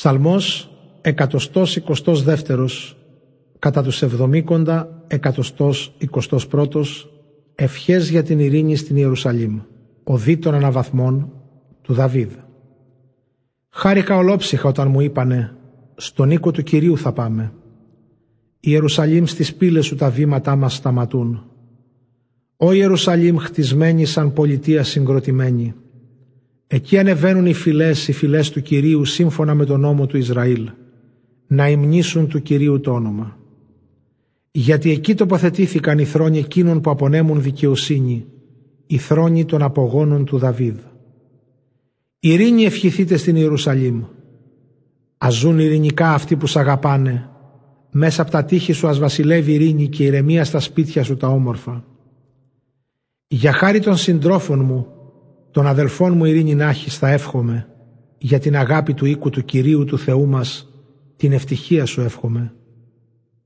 Ψαλμός εκατοστός εικοστός δεύτερος κατά τους εβδομήκοντα εκατοστός εικοστός πρώτος ευχές για την ειρήνη στην Ιερουσαλήμ οδή των αναβαθμών του Δαβίδ. Χάρηκα ολόψυχα όταν μου είπανε «Στον οίκο του Κυρίου θα πάμε». Η Ιερουσαλήμ στις πύλες σου τα βήματά μας σταματούν. «Ω Ιερουσαλήμ χτισμένη σαν πολιτεία συγκροτημένη». Εκεί ανεβαίνουν οι φυλές, οι φυλές του Κυρίου σύμφωνα με τον νόμο του Ισραήλ, να υμνήσουν του Κυρίου το όνομα. Γιατί εκεί τοποθετήθηκαν οι θρόνοι εκείνων που απονέμουν δικαιοσύνη, οι θρόνοι των απογόνων του Δαβίδ. Ειρήνη ευχηθείτε στην Ιερουσαλήμ. Ας ζουν ειρηνικά αυτοί που σ' αγαπάνε. Μέσα από τα τείχη σου ας βασιλεύει ειρήνη και ηρεμία στα σπίτια σου τα όμορφα. Για χάρη των συντρόφων μου, των αδελφών μου ειρήνη να έχεις θα εύχομαι. Για την αγάπη του οίκου του Κυρίου του Θεού μας, την ευτυχία σου εύχομαι.